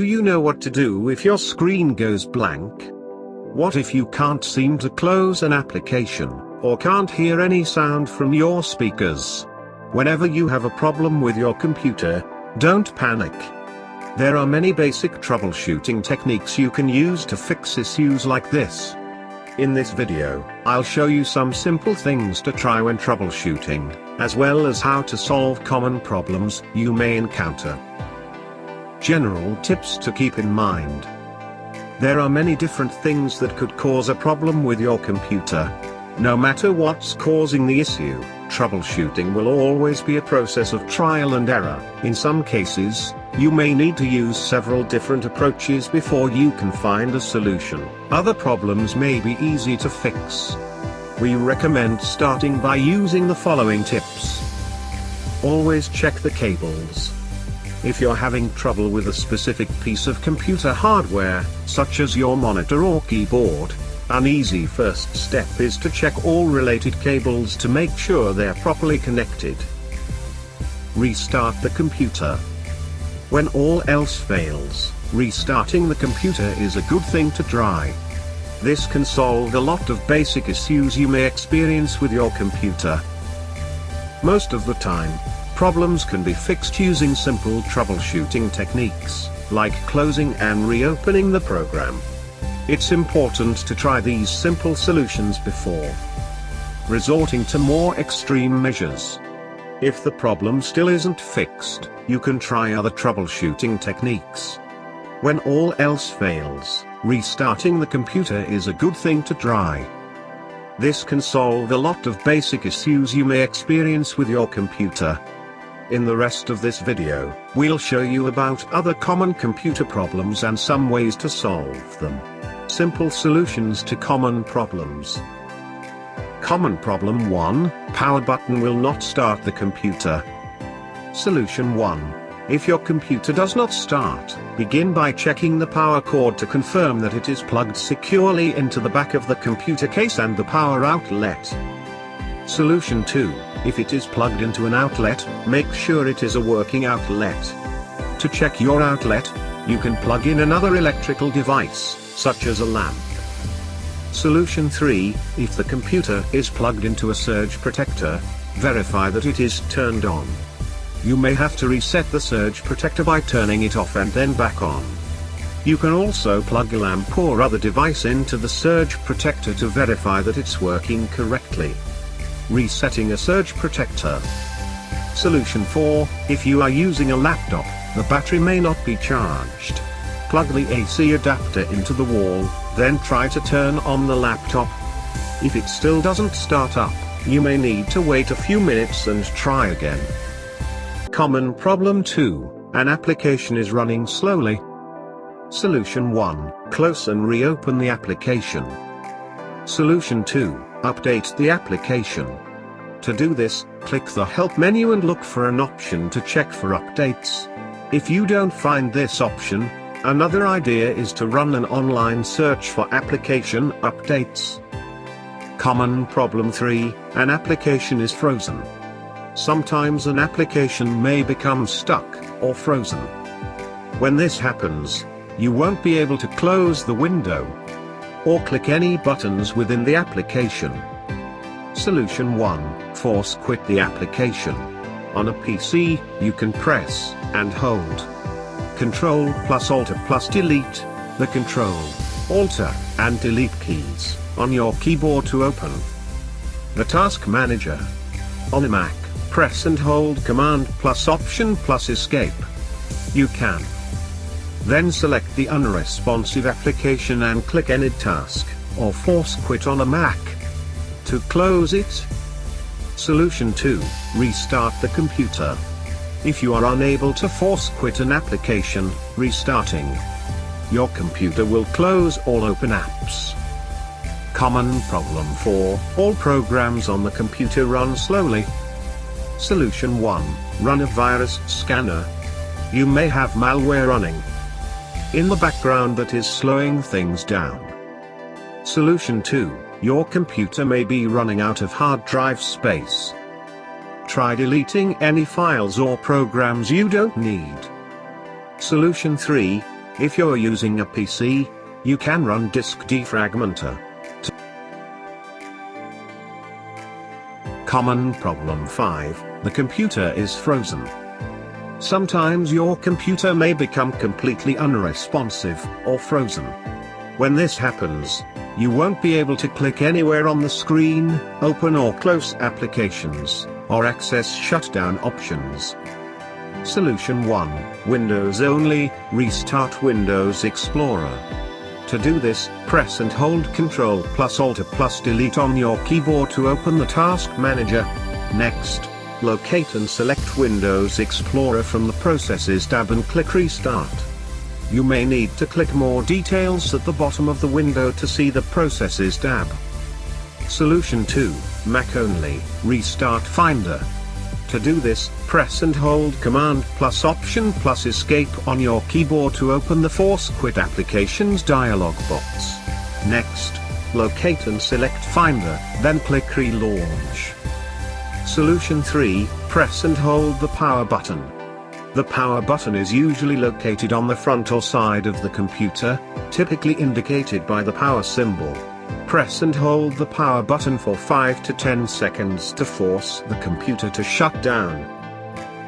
Do you know what to do if your screen goes blank? What if you can't seem to close an application, or can't hear any sound from your speakers? Whenever you have a problem with your computer, don't panic. There are many basic troubleshooting techniques you can use to fix issues like this. In this video, I'll show you some simple things to try when troubleshooting, as well as how to solve common problems you may encounter. General tips to keep in mind. There are many different things that could cause a problem with your computer. No matter what's causing the issue, troubleshooting will always be a process of trial and error. In some cases, you may need to use several different approaches before you can find a solution. Other problems may be easy to fix. We recommend starting by using the following tips. Always check the cables. If you're having trouble with a specific piece of computer hardware, such as your monitor or keyboard, an easy first step is to check all related cables to make sure they're properly connected. Restart the computer. When all else fails, restarting the computer is a good thing to try. This can solve a lot of basic issues you may experience with your computer. Most of the time, problems can be fixed using simple troubleshooting techniques, like closing and reopening the program. It's important to try these simple solutions before resorting to more extreme measures. If the problem still isn't fixed, you can try other troubleshooting techniques. When all else fails, restarting the computer is a good thing to try. This can solve a lot of basic issues you may experience with your computer. In the rest of this video, we'll show you about other common computer problems and some ways to solve them. Simple solutions to common problems. Common problem 1, power button will not start the computer. Solution 1. If your computer does not start, begin by checking the power cord to confirm that it is plugged securely into the back of the computer case and the power outlet. Solution 2. If it is plugged into an outlet, make sure it is a working outlet. To check your outlet, you can plug in another electrical device, such as a lamp. Solution 3, if the computer is plugged into a surge protector, verify that it is turned on. You may have to reset the surge protector by turning it off and then back on. You can also plug a lamp or other device into the surge protector to verify that it's working correctly. Resetting a surge protector. Solution 4, if you are using a laptop, the battery may not be charged. Plug the AC adapter into the wall, then try to turn on the laptop. If it still doesn't start up, you may need to wait a few minutes and try again. Common problem 2, an application is running slowly. Solution 1, close and reopen the application. Solution 2, update the application. To do this, click the Help menu and look for an option to check for updates. If you don't find this option, Another idea is to run an online search for application updates. Common problem 3, an application is frozen. Sometimes an application may become stuck, or frozen. When this happens, you won't be able to close the window, or click any buttons within the application. Solution 1, force quit the application. On a PC, you can press, and hold Control plus Alt plus Delete, the Control, Alt, and Delete keys, on your keyboard to open the Task Manager. On a Mac, press and hold Command plus Option plus Escape. You can then select the unresponsive application and click End Task, or Force Quit on a Mac. To close it, Solution 2, restart the computer. If you are unable to force quit an application, restarting your computer will close all open apps. Common problem 4, all programs on the computer run slowly. Solution 1, run a virus scanner. You may have malware running in the background that is slowing things down. Solution 2, your computer may be running out of hard drive space. Try deleting any files or programs you don't need. Solution 3. If you're using a PC, you can run Disk Defragmenter. Common problem 5, the computer is frozen. Sometimes your computer may become completely unresponsive, or frozen. When this happens, you won't be able to click anywhere on the screen, open or close applications, or access shutdown options. Solution 1, Windows only, restart Windows Explorer. To do this, press and hold Ctrl plus Alt plus Delete on your keyboard to open the Task Manager. Next, locate and select Windows Explorer from the Processes tab and click Restart. You may need to click more details at the bottom of the window to see the Processes tab. Solution 2, Mac only, Restart Finder. To do this, press and hold Command plus Option plus Escape on your keyboard to open the Force Quit Applications dialog box. Next, locate and select Finder, then click Relaunch. Solution 3, press and hold the power button. The power button is usually located on the front or side of the computer, typically indicated by the power symbol. Press and hold the power button for 5 to 10 seconds to force the computer to shut down.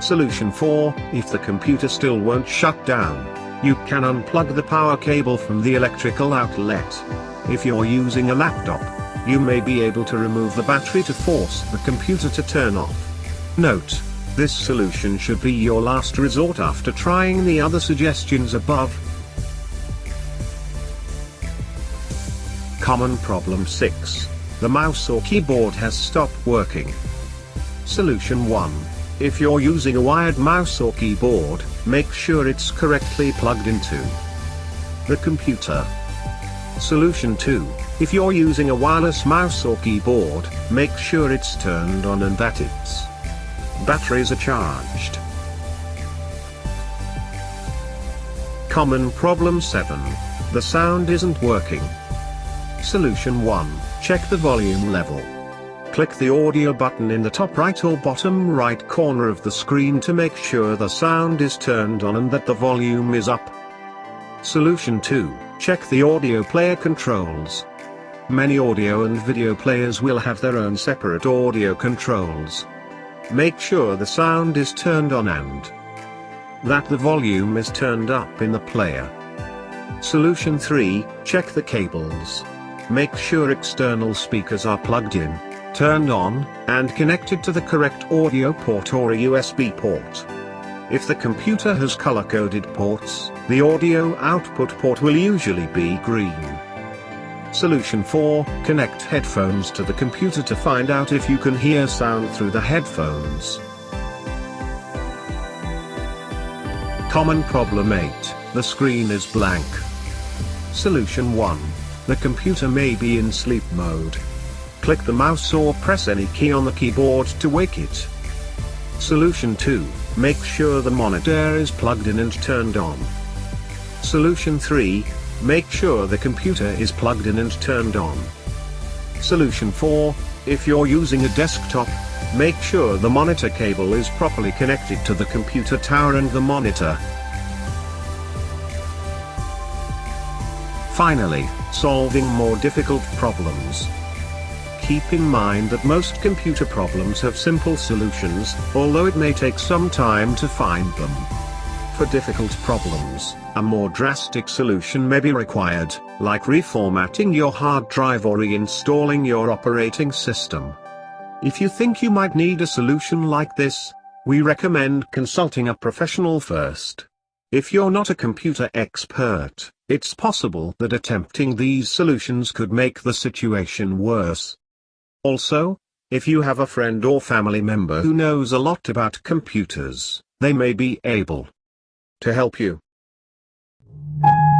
Solution 4, if the computer still won't shut down, you can unplug the power cable from the electrical outlet. If you're using a laptop, you may be able to remove the battery to force the computer to turn off. Note, this solution should be your last resort after trying the other suggestions above. Common problem 6. The mouse or keyboard has stopped working. Solution 1. If you're using a wired mouse or keyboard, make sure it's correctly plugged into the computer. Solution 2. If you're using a wireless mouse or keyboard, make sure it's turned on and that its batteries are charged. Common problem 7. The sound isn't working. Solution 1. Check the volume level. Click the audio button in the top right or bottom right corner of the screen to make sure the sound is turned on and that the volume is up. Solution 2. Check the audio player controls. Many audio and video players will have their own separate audio controls. Make sure the sound is turned on and that the volume is turned up in the player. Solution 3. Check the cables. Make sure external speakers are plugged in, turned on, and connected to the correct audio port or a USB port. If the computer has color-coded ports, the audio output port will usually be green. Solution 4, connect headphones to the computer to find out if you can hear sound through the headphones. Common problem 8, the screen is blank. Solution 1, the computer may be in sleep mode. Click the mouse or press any key on the keyboard to wake it. Solution 2, make sure the monitor is plugged in and turned on. Solution 3, make sure the computer is plugged in and turned on. Solution 4, if you're using a desktop, make sure the monitor cable is properly connected to the computer tower and the monitor. Finally, solving more difficult problems. Keep in mind that most computer problems have simple solutions, although it may take some time to find them. For difficult problems, a more drastic solution may be required, like reformatting your hard drive or reinstalling your operating system. If you think you might need a solution like this, we recommend consulting a professional first. If you're not a computer expert, it's possible that attempting these solutions could make the situation worse. Also, if you have a friend or family member who knows a lot about computers, they may be able to help you.